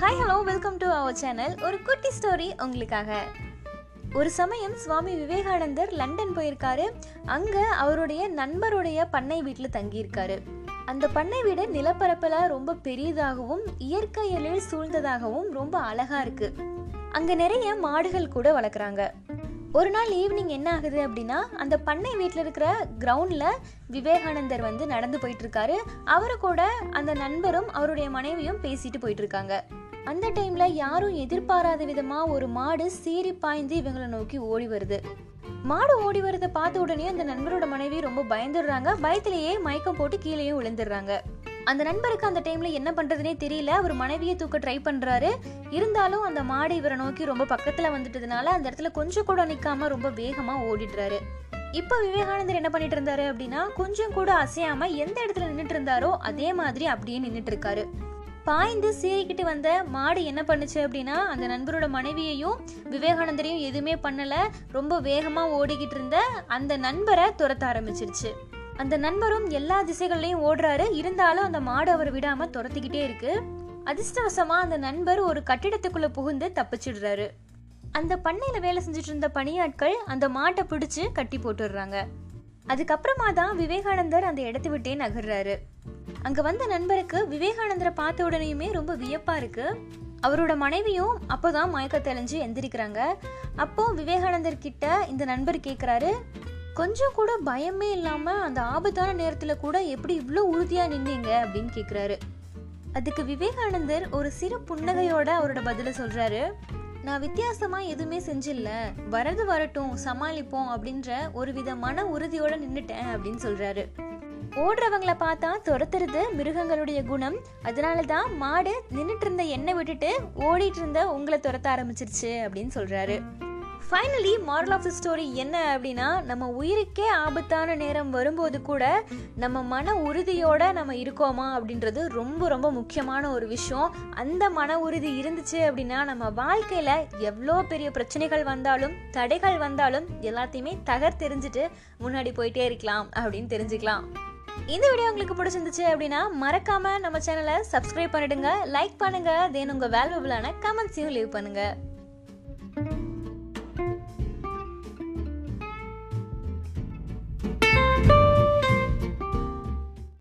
அவர் channel ஒரு குட்டி story உங்களுக்காக. ஒரு சமயம் சுவாமி விவேகானந்தர் லண்டன் போயிருக்காரு. அங்க அவருடைய நண்பருடைய பண்ணை வீட்டில் தங்கியிருக்காரு. அந்த பண்ணை வீடு நிலப்பரப்பில் ரொம்ப பெரியதாகவும் இயற்கை எழில் சூழ்ந்ததாகவும் ரொம்ப அழகா இருக்கு. அங்க நிறைய மாடுகள் கூட வளர்க்குறாங்க. ஒரு நாள் ஈவினிங் என்ன ஆகுது அப்படின்னா அந்த பண்ணை வீட்டில் இருக்கிற கிரவுண்டில் விவேகானந்தர் வந்து நடந்து போயிட்டு இருக்காரு. அவரு கூட அந்த நண்பரும் அவருடைய மனைவியும் பேசிட்டு போயிட்டு இருக்காங்க. அந்த டைம்ல யாரும் எதிர்பாராத விதமா ஒரு மாடு சீறி பாய்ந்து இவங்களை நோக்கி ஓடி வருது. மாடு ஓடி வரதை பார்த்த உடனே அந்த நண்பரோட மனைவி ரொம்ப பயந்துடுறாங்க. பயத்திலேயே மயக்கம் போட்டு கீழேயும் விழுந்துடுறாங்க. அந்த நண்பருக்கு அந்த டைம்ல என்ன பண்றதுனே தெரியல. அவர் மனைவியை தூக்க ட்ரை பண்றாரு. இருந்தாலும் அந்த மாடு இவரை நோக்கி ரொம்ப பக்கத்துல வந்துட்டதுனால அந்த இடத்துல கொஞ்சம் கூட நிக்காம ரொம்ப வேகமா ஓடிடுறாரு. இப்ப விவேகானந்தர் என்ன பண்ணிட்டு இருந்தாரு அப்படின்னா கொஞ்சம் கூட அசையாம எந்த இடத்துல நின்றுட்டு இருந்தாரோ அதே மாதிரி அப்படியே நின்றுட்டு இருக்காரு. பாய்ந்து சீறிக்கிட்டு வந்த மாடு என்ன பண்ணுச்சு அப்படின்னா அந்த நண்பரோட மனைவியையும் விவேகானந்தரையும் எதுவுமே பண்ணல. ரொம்ப வேகமா ஓடிக்கிட்டு இருந்த அந்த நண்பரை துரத்த ஆரம்பிச்சிருச்சு. அந்த நண்பரும் எல்லா திசைகள்லையும் ஓடுறாரு. இருந்தாலும் அந்த மாடு அவரை விடாம துரத்திக்கிட்டே இருக்கு. அதிர்ஷ்டவசமா அந்த நண்பர் ஒரு கட்டிடத்துக்குள்ள புகுந்து தப்பிச்சிடுறாரு. அந்த பண்ணையில வேலை செஞ்சுட்டு இருந்த பணியாட்கள் அந்த மாட்டை பிடிச்சு கட்டி போட்டுடுறாங்க. அதுக்கப்புறமா தான் விவேகானந்தர் அந்த இடத்த விட்டே நகர்றாரு. அங்க வந்த நண்பருக்கு விவேகானந்தரை பார்த்த உடனேயுமே ரொம்ப வியப்பா இருக்கு. அவரோட மனைவியும் அப்போதான் மயக்க தெளிஞ்சு எந்திரிக்கிறாங்க. அப்போ விவேகானந்தர் கிட்ட இந்த நண்பர் கேட்குறாரு கொஞ்சம் கூட பயமே இல்லாம அந்த ஆபத்தான நேரத்துல கூட எப்படி இவ்வளோ உறுதியா நின்னீங்க? அப்படின்னு கேக்குறாரு. அதுக்கு விவேகானந்தர் ஒரு சிறு புன்னகையோட அவரோட பதில சொல்றாரு நான் வித்தியாசமா எதுவுமே செஞ்சில்ல. வரது வரட்டும் சமாளிப்போம் அப்படின்ற ஒரு வித மன உறுதியோட நின்னுட்டேன் அப்படின்னு சொல்றாரு. ஓடுறவங்கள பார்த்தா துரத்துறது மிருகங்களுடைய குணம். அதனால தான் மாடு நின்றுட்டு இருந்த எண்ணெய் விட்டுட்டு ஓடிட்டு இருந்த உங்களை துரத்த ஆரம்பிச்சிருச்சு அப்படின்னு சொல்றாரு. Finally moral of the story என்ன அப்படின்னா நம்ம உயிருக்கே ஆபத்தான நேரம் வரும்போது கூட நம்ம மன உறுதியோட நம்ம இருக்கோமா அப்படின்றது ரொம்ப ரொம்ப முக்கியமான ஒரு விஷயம். அந்த மன உறுதி இருந்துச்சு அப்படின்னா நம்ம வாழ்க்கையில எவ்வளோ பெரிய பிரச்சனைகள் வந்தாலும் தடைகள் வந்தாலும் எல்லாத்தையுமே தகர் தெரிஞ்சுட்டு முன்னாடி போயிட்டே இருக்கலாம் அப்படின்னு தெரிஞ்சுக்கலாம். இந்த வீடியோ உங்களுக்கு பிடிச்சிருந்துச்சு அப்படின்னா மறக்காம நம்ம சேனலை சப்ஸ்கிரைப் பண்ணிடுங்க லைக் பண்ணுங்க தென் உங்க வேல்யூபிளான கமெண்ட்ஸையும் லீவ் பண்ணுங்க.